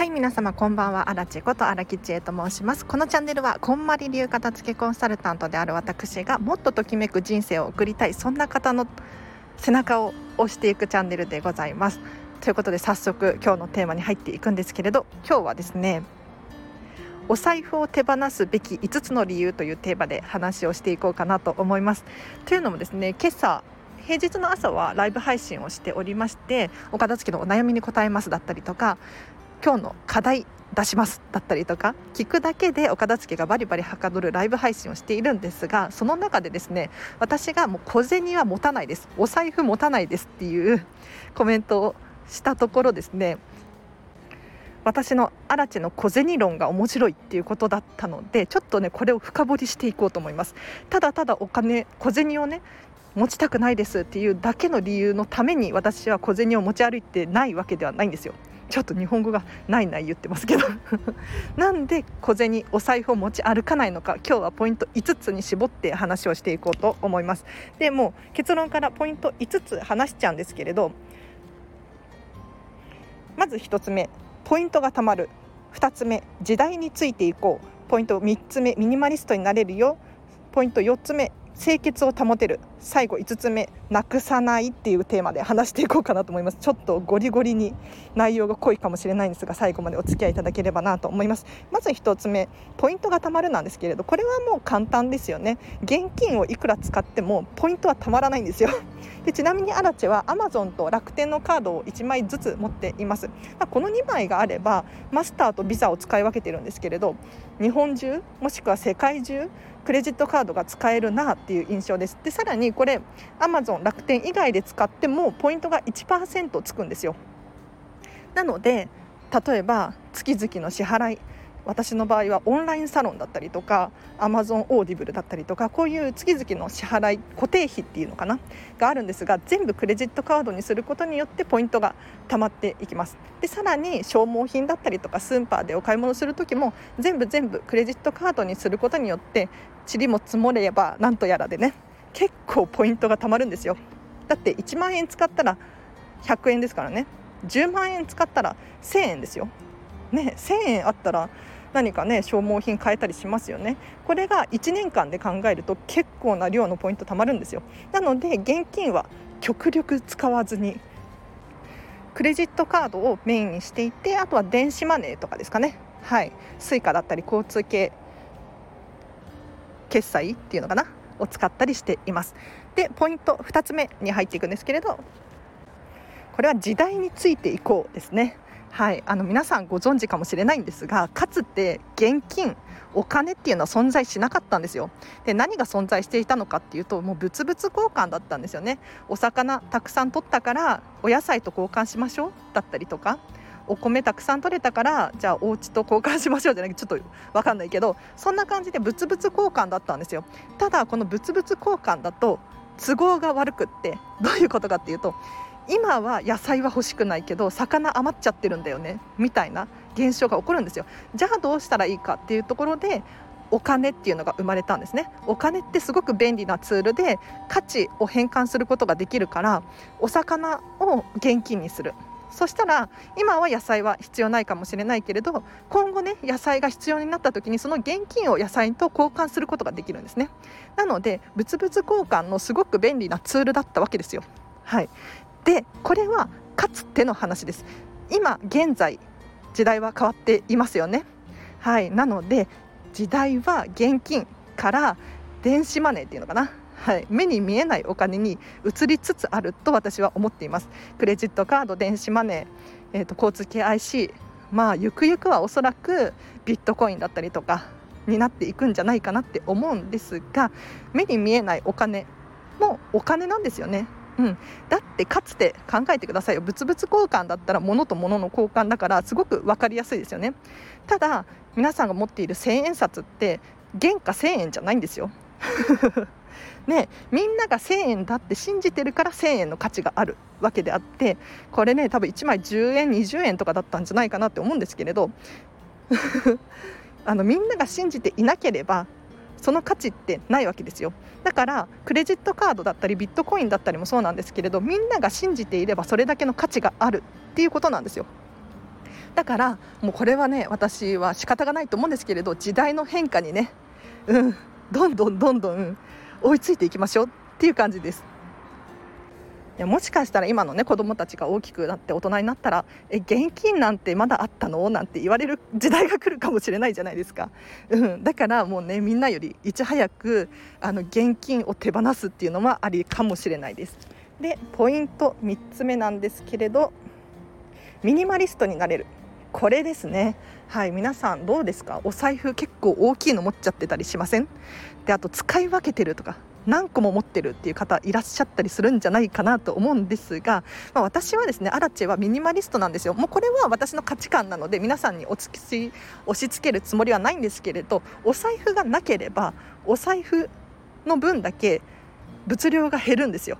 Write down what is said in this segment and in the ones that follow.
はい皆様こんばんは。荒地こと荒木千恵と申します。このチャンネルはこんまり流片付けコンサルタントである私がもっとときめく人生を送りたいそんな方の背中を押していくチャンネルでございます。ということで早速今日のテーマに入っていくんですけれど今日はですねお財布を手放すべき5つの理由というテーマで話をしていこうかなと思います。というのもですね今朝平日の朝はライブ配信をしておりましてお片付けのお悩みに答えますだったりとか今日の課題出しますだったりとか聞くだけでお片付けがバリバリはかどるライブ配信をしているんですがその中でですね私がもう小銭は持たないです。お財布持たないですっていうコメントをしたところですね私の荒地の小銭論が面白いっていうことだったのでちょっとねこれを深掘りしていこうと思います。ただただお金小銭をね持ちたくないですっていうだけの理由のために私は小銭を持ち歩いてないわけではないんですよ。ちょっと日本語がないない言ってますけど。なんで小銭お財布を持ち歩かないのか今日はポイント5つに絞って話をしていこうと思います。でも結論からポイント5つ話しちゃうんですけれどまず1つ目ポイントがたまる。2つ目時代についていこう。ポイント3つ目ミニマリストになれるよ。ポイント4つ目清潔を保てる。最後5つ目なくさないっていうテーマで話していこうかなと思います。ちょっとゴリゴリに内容が濃いかもしれないんですが最後までお付き合いいただければなと思います。まず1つ目ポイントがたまるなんですけれどこれはもう簡単ですよね。現金をいくら使ってもポイントはたまらないんですよ。でちなみにアラチェはアマゾンと楽天のカードを1枚ずつ持っています、まあ、この2枚があればマスターとビザを使い分けてるんですけれど日本中もしくは世界中クレジットカードが使えるなっていう印象です。でさらにこれアマゾン楽天以外で使ってもポイントが1%つくんですよ。なので例えば月々の支払い私の場合はオンラインサロンだったりとかアマゾンオーディブルだったりとかこういう月々の支払い固定費っていうのかながあるんですが全部クレジットカードにすることによってポイントが貯まっていきます。でさらに消耗品だったりとかスーパーでお買い物する時も全部全部クレジットカードにすることによって塵も積もればなんとやらでね結構ポイントが貯まるんですよ。だって1万円使ったら100円ですからね。10万円使ったら1000円ですよ。ね1000円あったら何かね消耗品買えたりしますよね。これが1年間で考えると結構な量のポイント貯まるんですよ。なので現金は極力使わずにクレジットカードをメインにしていてあとは電子マネーとかですかね。はい。Suica だったり交通系決済っていうのかな。を使ったりしています。でポイント2つ目に入っていくんですけれどこれは時代についていこうですね。はい、あの皆さんご存知かもしれないんですがかつて現金お金っていうのは存在しなかったんですよ。で何が存在していたのかっていうともう物々交換だったんですよね。お魚たくさん取ったからお野菜と交換しましょうだったりとか。お米たくさん取れたからじゃあお家と交換しましょうじゃなくてちょっと分かんないけどそんな感じで物々交換だったんですよ。ただこの物々交換だと都合が悪くってどういうことかっていうと今は野菜は欲しくないけど魚余っちゃってるんだよねみたいな現象が起こるんですよ。じゃあどうしたらいいかっていうところでお金っていうのが生まれたんですね。お金ってすごく便利なツールで価値を変換することができるからお魚を現金にする。そしたら今は野菜は必要ないかもしれないけれど今後ね野菜が必要になった時にその現金を野菜と交換することができるんですね。なので物々交換のすごく便利なツールだったわけですよ。はい。でこれはかつての話です。今現在時代は変わっていますよね。はい。なので時代は現金から電子マネーっていうのかな。はい、目に見えないお金に移りつつあると私は思っています。クレジットカード電子マネー、えーと、交通系 IC まあゆくゆくはおそらくビットコインだったりとかになっていくんじゃないかなって思うんですが目に見えないお金もお金なんですよね。うん、だってかつて考えてくださいよ。物々交換だったら物と物の交換だからすごく分かりやすいですよね。ただ皆さんが持っている千円札って原価1000円じゃないんですよ。ね、みんなが1000円だって信じてるから1000円の価値があるわけであってこれね多分1枚10円20円とかだったんじゃないかなって思うんですけれど あのみんなが信じていなければその価値ってないわけですよ。だからクレジットカードだったりビットコインだったりもそうなんですけれどみんなが信じていればそれだけの価値があるっていうことなんですよ。だからもうこれはね私は仕方がないと思うんですけれど時代の変化にねうんどんどんどんどん追いついていきましょうっていう感じです。やもしかしたら今のね子供たちが大きくなって大人になったらえ現金なんてまだあったのなんて言われる時代が来るかもしれないじゃないですか、うん、だからもうねみんなよりいち早くあの現金を手放すっていうのはありかもしれないです。でポイント3つ目なんですけれどミニマリストになれる。これですね。はい皆さんどうですか？お財布結構大きいの持っちゃってたりしません？であと使い分けてるとか何個も持ってるっていう方いらっしゃったりするんじゃないかなと思うんですが、まあ、私はですねアラチェはミニマリストなんですよ。もうこれは私の価値観なので皆さんにおつき押し付けるつもりはないんですけれどお財布がなければお財布の分だけ物量が減るんですよ。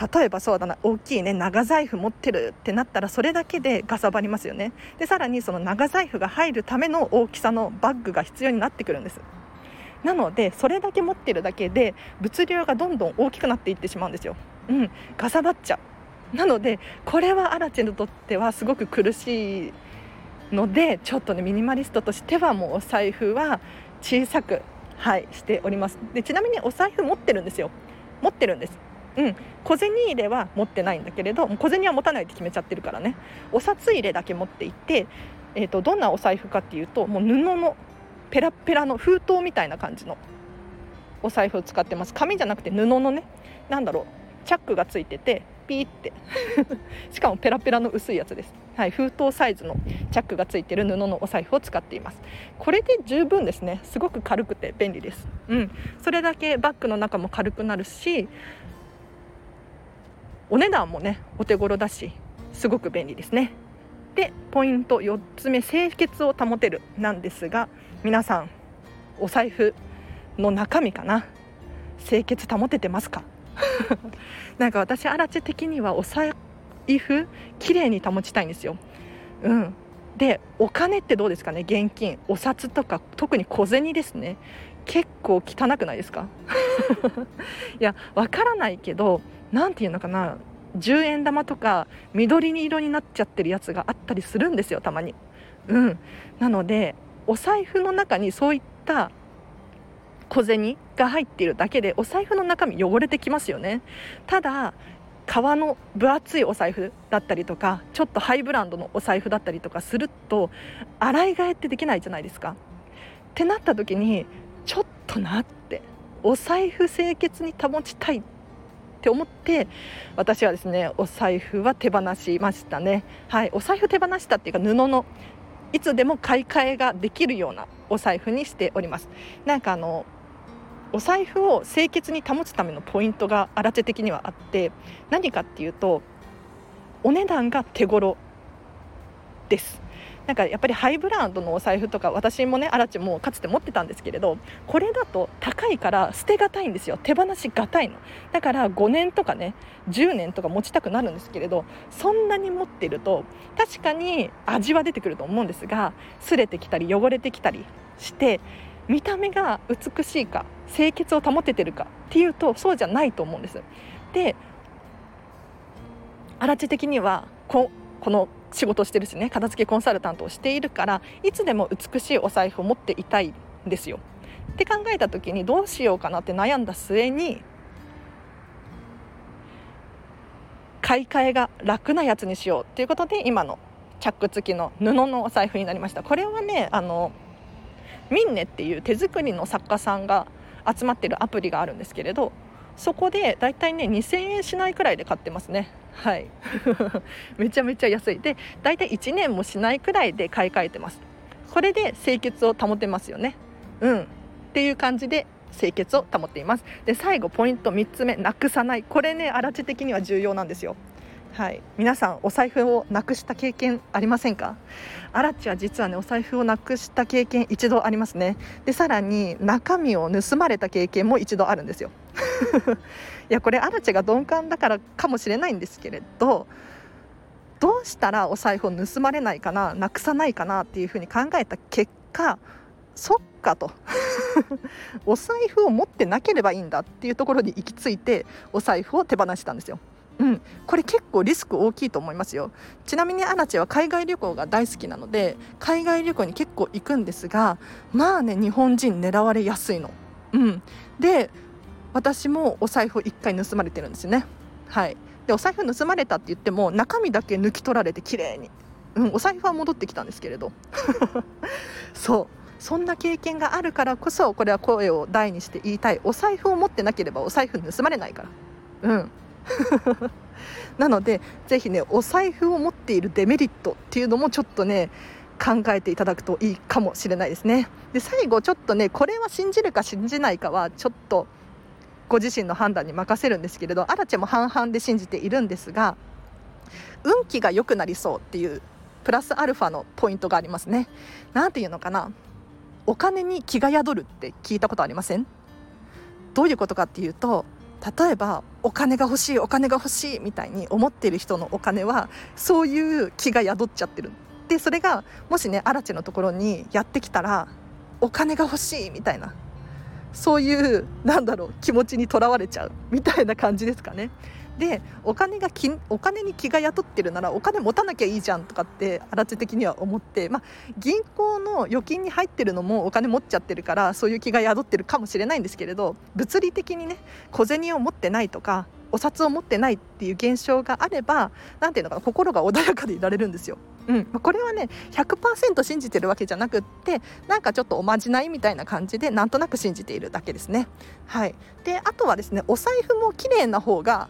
例えばそうだな大きいね長財布持ってるってなったらそれだけでがさばりますよね。でさらにその長財布が入るための大きさのバッグが必要になってくるんです。なのでそれだけ持ってるだけで物量がどんどん大きくなっていってしまうんですよ。うん、かさばっちゃう。なのでこれはアラチェにとってはすごく苦しいのでちょっとねミニマリストとしてはもうお財布は小さく、はい、しております。でちなみにお財布持ってるんですよ。持ってるんです。うん、小銭入れは持ってないんだけれど小銭は持たないって決めちゃってるからね。お札入れだけ持っていて、えーとどんなお財布かっていうともう布のペラペラの封筒みたいな感じのお財布を使ってます。紙じゃなくて布のねなんだろう。チャックがついててピーって。しかもペラペラの薄いやつです、はい、封筒サイズのチャックがついてる布のお財布を使っています。これで十分ですね。すごく軽くて便利です。うん。それだけバッグの中も軽くなるしお値段もねお手頃だしすごく便利ですね。でポイント4つ目清潔を保てるなんですが皆さんお財布の中身かな？清潔保ててますか？なんか私アラチェ的にはお財布きれいに保ちたいんですよ。うん、でお金ってどうですかね？現金お札とか特に小銭ですね。結構汚くないですか？いやわからないけど何て言うのかな10円玉とか緑色になっちゃってるやつがあったりするんですよたまに。うん、なのでお財布の中にそういった小銭が入っているだけでお財布の中身汚れてきますよねただ革の分厚いお財布だったりとかちょっとハイブランドのお財布だったりとかすると洗い替えってできないじゃないですか。ってなった時にちょっとなってお財布清潔に保ちたいって思って私はですねお財布は手放しましたね。はいお財布手放したっていうか布のいつでも買い替えができるようなお財布にしております。なんかあのお財布を清潔に保つためのポイントが荒地的にはあって何かっていうとお値段が手頃です。なんかやっぱりハイブランドのお財布とか私もねアラチもかつて持ってたんですけれどこれだと高いから捨てがたいんですよ。手放しがたいの。だから5年とかね10年とか持ちたくなるんですけれどそんなに持ってると確かに味は出てくると思うんですが擦れてきたり汚れてきたりして見た目が美しいか清潔を保ててるかっていうとそうじゃないと思うんです。でアラチ的にはここの仕事してるしね片付けコンサルタントをしているからいつでも美しいお財布を持っていたいんですよ。って考えた時にどうしようかなって悩んだ末に買い替えが楽なやつにしようっていうことで今のチャック付きの布のお財布になりましたこれはねあのミンネっていう手作りの作家さんが集まってるアプリがあるんですけれどそこでだいたいね2000円しないくらいで買ってますね。はい。めちゃめちゃ安い。でだいたい1年もしないくらいで買い替えてます。これで清潔を保てますよね。うん。っていう感じで清潔を保っています。で最後ポイント3つ目なくさない。これね荒地的には重要なんですよ。はい、皆さんお財布をなくした経験ありませんか？アラチは実はねお財布をなくした経験一度ありますね。でさらに中身を盗まれた経験も一度あるんですよ。いやこれアラチェが鈍感だからかもしれないんですけれどどうしたらお財布を盗まれないかななくさないかなっていうふうに考えた結果そっかと。お財布を持ってなければいいんだっていうところに行き着いてお財布を手放したんですよ。うん、これ結構リスク大きいと思いますよ。ちなみにアラチェは海外旅行が大好きなので海外旅行に結構行くんですがまあね日本人狙われやすいの、うん、で私もお財布1回盗まれてるんですよね。はい。でお財布盗まれたって言っても中身だけ抜き取られて綺麗に。うん、お財布は戻ってきたんですけれど。そう。そんな経験があるからこそこれは声を大にして言いたい。お財布を持ってなければお財布盗まれないから。うん。なのでぜひねお財布を持っているデメリットっていうのもちょっとね考えていただくといいかもしれないですね。で最後ちょっとねこれは信じるか信じないかはちょっとご自身の判断に任せるんですけれどアラチェも半々で信じているんですが運気が良くなりそうっていうプラスアルファのポイントがありますね。なんていうのかな。お金に気が宿るって聞いたことありません？どういうことかっていうと例えばお金が欲しいお金が欲しいみたいに思っている人のお金はそういう気が宿っちゃってる。でそれがもしねアラチェのところにやってきたらお金が欲しいみたいな。そういうなんだろう気持ちにとらわれちゃうみたいな感じですかね。でお金がきお金に気が雇ってるならお金持たなきゃいいじゃんとかって荒地的には思って、まあ、銀行の預金に入ってるのもお金持っちゃってるからそういう気が宿ってるかもしれないんですけれど物理的にね小銭を持ってないとかお札を持ってないっていう現象があれば何ていうのかな心が穏やかでいられるんですよ。うん、これはね100%信じてるわけじゃなくってなんかちょっとおまじないみたいな感じでなんとなく信じているだけですね。はい、であとはですねお財布も綺麗な方が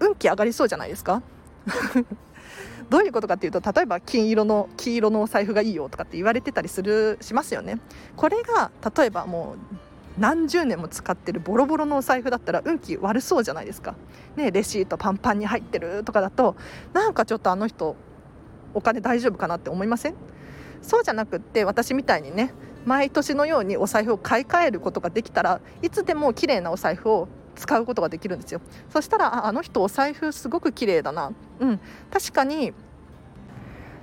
運気上がりそうじゃないですか？どういうことかっていうと例えば金色の黄色のお財布がいいよとかって言われてたりするしますよね。これが例えばもう何十年も使ってるボロボロのお財布だったら運気悪そうじゃないですか、ね、レシートパンパンに入ってるとかだとなんかちょっとあの人お金大丈夫かなって思いません？そうじゃなくって私みたいにね毎年のようにお財布を買い替えることができたらいつでも綺麗なお財布を使うことができるんですよ。そしたらあの人お財布すごく綺麗だな。うん。確かに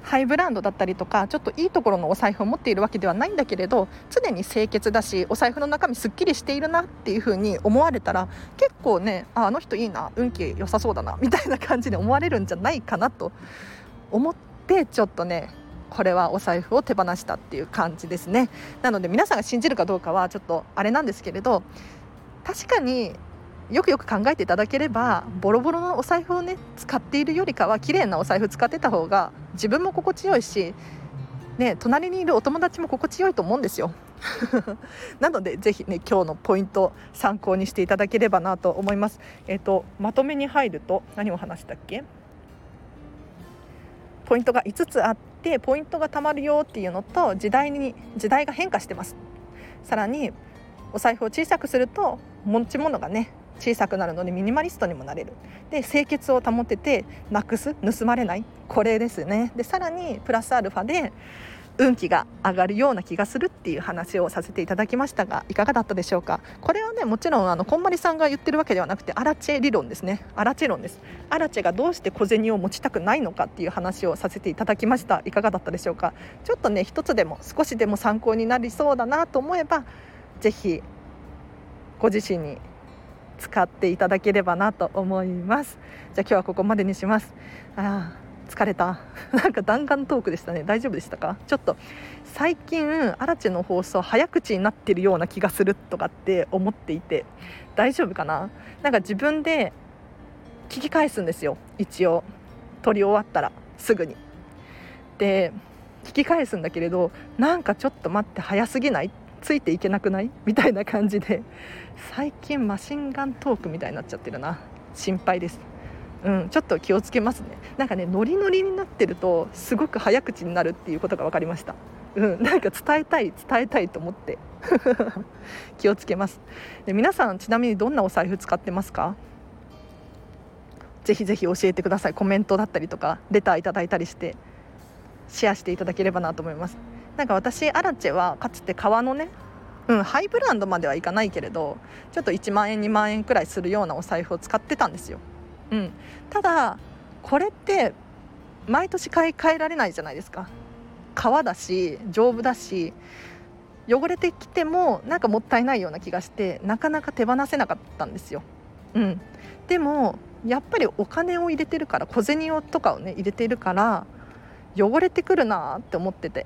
ハイブランドだったりとかちょっといいところのお財布を持っているわけではないんだけれど常に清潔だしお財布の中身すっきりしているなっていう風に思われたら結構ねあの人いいな運気良さそうだなみたいな感じで思われるんじゃないかなと思ってちょっとねこれはお財布を手放したっていう感じですねなので皆さんが信じるかどうかはちょっとあれなんですけれど確かによくよく考えていただければボロボロのお財布をね使っているよりかは綺麗なお財布使ってた方が自分も心地よいし、ね、隣にいるお友達も心地よいと思うんですよ。なのでぜひね今日のポイント参考にしていただければなと思います。えっ、ー、とまとめに入ると何を話したっけ？ポイントが5つあってポイントが貯まるよっていうのと時代に時代が変化してます。さらにお財布を小さくすると持ち物がね小さくなるのでミニマリストにもなれる。で清潔を保ててなくす盗まれない。これですね。でさらにプラスアルファで運気が上がるような気がするっていう話をさせていただきましたがいかがだったでしょうか？これはねもちろんあのこんまりさんが言ってるわけではなくてアラチェ理論ですね。アラチェ論です。アラチェがどうして小銭を持ちたくないのかっていう話をさせていただきました。いかがだったでしょうか？ちょっとね一つでも少しでも参考になりそうだなと思えばぜひご自身に使っていただければなと思います。じゃあ今日はここまでにします。あ疲れた。なんか弾丸トークでしたね。大丈夫でしたか？ちょっと最近アラチェの放送早口になってるような気がするとかって思っていて大丈夫かな？なんか自分で聞き返すんですよ。一応。撮り終わったらすぐに。で聞き返すんだけれどなんかちょっと待って早すぎない？ついていけなくない？みたいな感じで。最近マシンガントークみたいになっちゃってるな。心配です。うん、ちょっと気をつけますね。なんかねノリノリになってるとすごく早口になるっていうことが分かりました。うんなんか伝えたい伝えたいと思って。気をつけます。で皆さんちなみにどんなお財布使ってますか？ぜひぜひ教えてください。コメントだったりとかレターいただいたりしてシェアしていただければなと思います。なんか私アラチェはかつて革のねうん、ハイブランドまではいかないけれどちょっと1万円2万円くらいするようなお財布を使ってたんですよ、うん、ただこれって毎年買い替えられないじゃないですか。革だし丈夫だし汚れてきてもなんかもったいないような気がしてなかなか手放せなかったんですよ、うん、でもやっぱりお金を入れてるから小銭をとかをね入れてるから汚れてくるなって思ってて。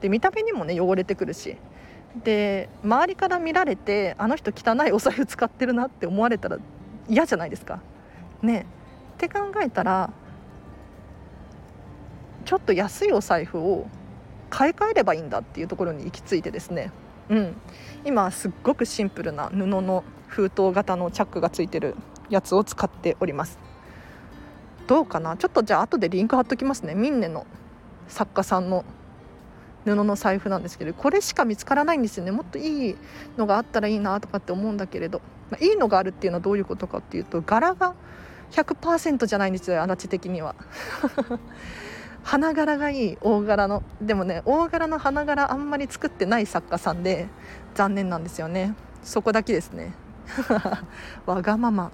で見た目にもね汚れてくるし。で周りから見られてあの人汚いお財布使ってるなって思われたら嫌じゃないですか。ねって考えたらちょっと安いお財布を買い替えればいいんだっていうところに行き着いてですね、うん、今すっごくシンプルな布の封筒型のチャックがついてるやつを使っております。どうかな？ちょっとじゃあ後でリンク貼っときますね。ミンネの作家さんの布の財布なんですけどこれしか見つからないんですよね。もっといいのがあったらいいなとかって思うんだけれど、まあ、いいのがあるっていうのはどういうことかっていうと柄が100%じゃないんですよ足立的には。花柄がいい大柄の。でもね大柄の花柄あんまり作ってない作家さんで残念なんですよね。そこだけですね。わがまま。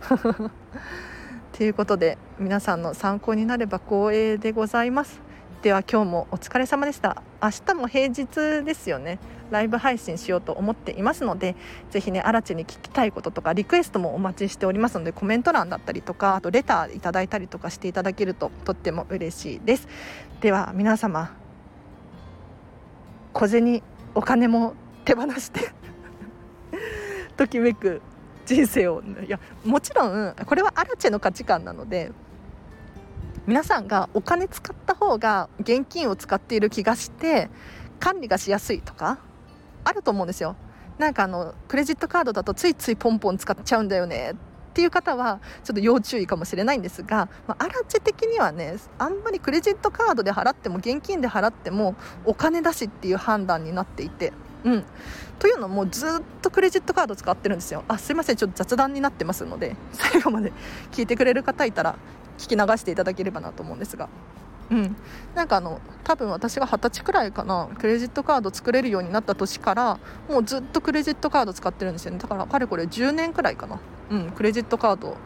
ということで皆さんの参考になれば光栄でございます。では今日もお疲れ様でした。明日も平日ですよね。ライブ配信しようと思っていますのでぜひね荒地に聞きたいこととかリクエストもお待ちしておりますのでコメント欄だったりとかあとレターいただいたりとかしていただけるととっても嬉しいです。では皆様小銭お金も手放して ときめく人生を。いやもちろんこれはアラチェの価値観なので皆さんがお金使った方が現金を使っている気がして管理がしやすいとかあると思うんですよなんかあのクレジットカードだとついついポンポン使っちゃうんだよねっていう方はちょっと要注意かもしれないんですが、まあ、アラチ的にはねあんまりクレジットカードで払っても現金で払ってもお金だしっていう判断になっていて。うん、というのもずっとクレジットカード使ってるんですよあすいませんちょっと雑談になってますので最後まで聞いてくれる方いたら聞き流していただければなと思うんですが。うん、なんかあの多分私が二十歳くらいかな。クレジットカード作れるようになった年からもうずっとクレジットカード使ってるんですよね。だからかれこれ10年くらいかな、うん、クレジットカード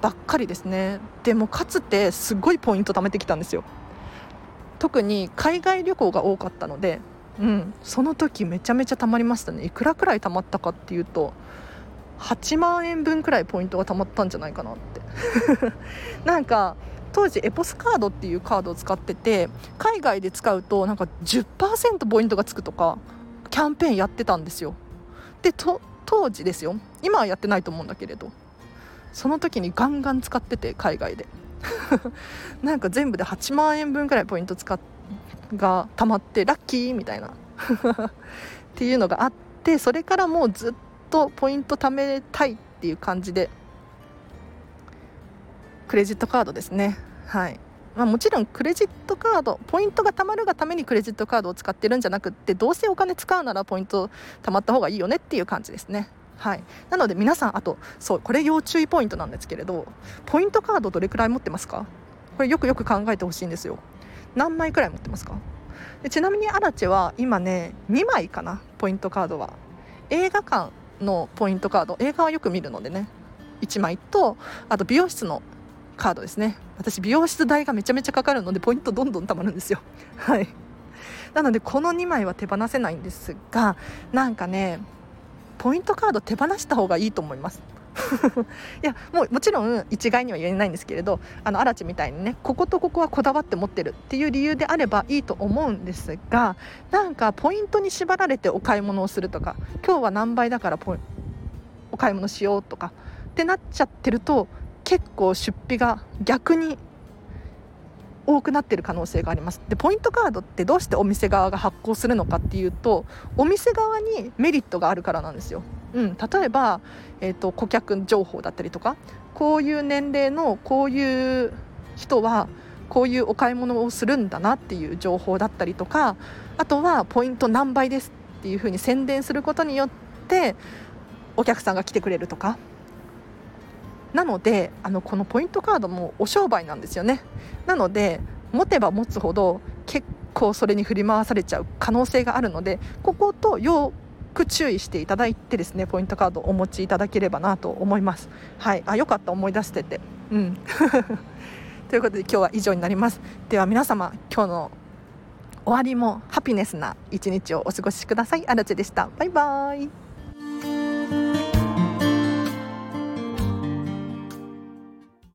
ばっかりですね。でもかつてすごいポイント貯めてきたんですよ。特に海外旅行が多かったので、うん、その時めちゃめちゃ貯まりましたね。いくらくらい貯まったかっていうと8万円分くらいポイントが貯まったんじゃないかなって。なんか当時エポスカードっていうカードを使ってて海外で使うとなんか10%ポイントがつくとかキャンペーンやってたんですよ。で当時ですよ。今はやってないと思うんだけれど。その時にガンガン使ってて海外で。なんか全部で8万円分くらいポイント使がたまってラッキーみたいな。っていうのがあってそれからもうずっととポイント貯めたいっていう感じでクレジットカードですね。はい。まあ、もちろんクレジットカードポイントが貯まるがためにクレジットカードを使ってるんじゃなくってどうせお金使うならポイント貯まった方がいいよねっていう感じですね。はい、なので皆さんあとそうこれ要注意ポイントなんですけれどポイントカードどれくらい持ってますか？これよくよく考えてほしいんですよ。何枚くらい持ってますか？でちなみにアラチェは今ね2枚かなポイントカードは。映画館のポイントカード映画はよく見るのでね。1枚とあと美容室のカードですね。私美容室代がめちゃめちゃかかるのでポイントどんどん貯まるんですよ。はい。なのでこの2枚は手放せないんですがなんかねポイントカード手放した方がいいと思います。いやもうもちろん一概には言えないんですけれどあの嵐みたいにねこことここはこだわって持ってるっていう理由であればいいと思うんですがなんかポイントに縛られてお買い物をするとか今日は何倍だからお買い物しようとかってなっちゃってると結構出費が逆に多くなってる可能性があります。でポイントカードってどうしてお店側が発行するのかっていうとお店側にメリットがあるからなんですよ、うん、例えば、えーと、顧客情報だったりとかこういう年齢のこういう人はこういうお買い物をするんだなっていう情報だったりとかあとはポイント何倍ですっていうふうに宣伝することによってお客さんが来てくれるとか。なのであのこのポイントカードもお商売なんですよね。なので持てば持つほど結構それに振り回されちゃう可能性があるのでこことよく注意していただいてですねポイントカードをお持ちいただければなと思います。はい。あよかった思い出してて。うん。ということで今日は以上になります。では皆様今日の終わりもハピネスな一日をお過ごしください。アルチェでした。バイバーイ。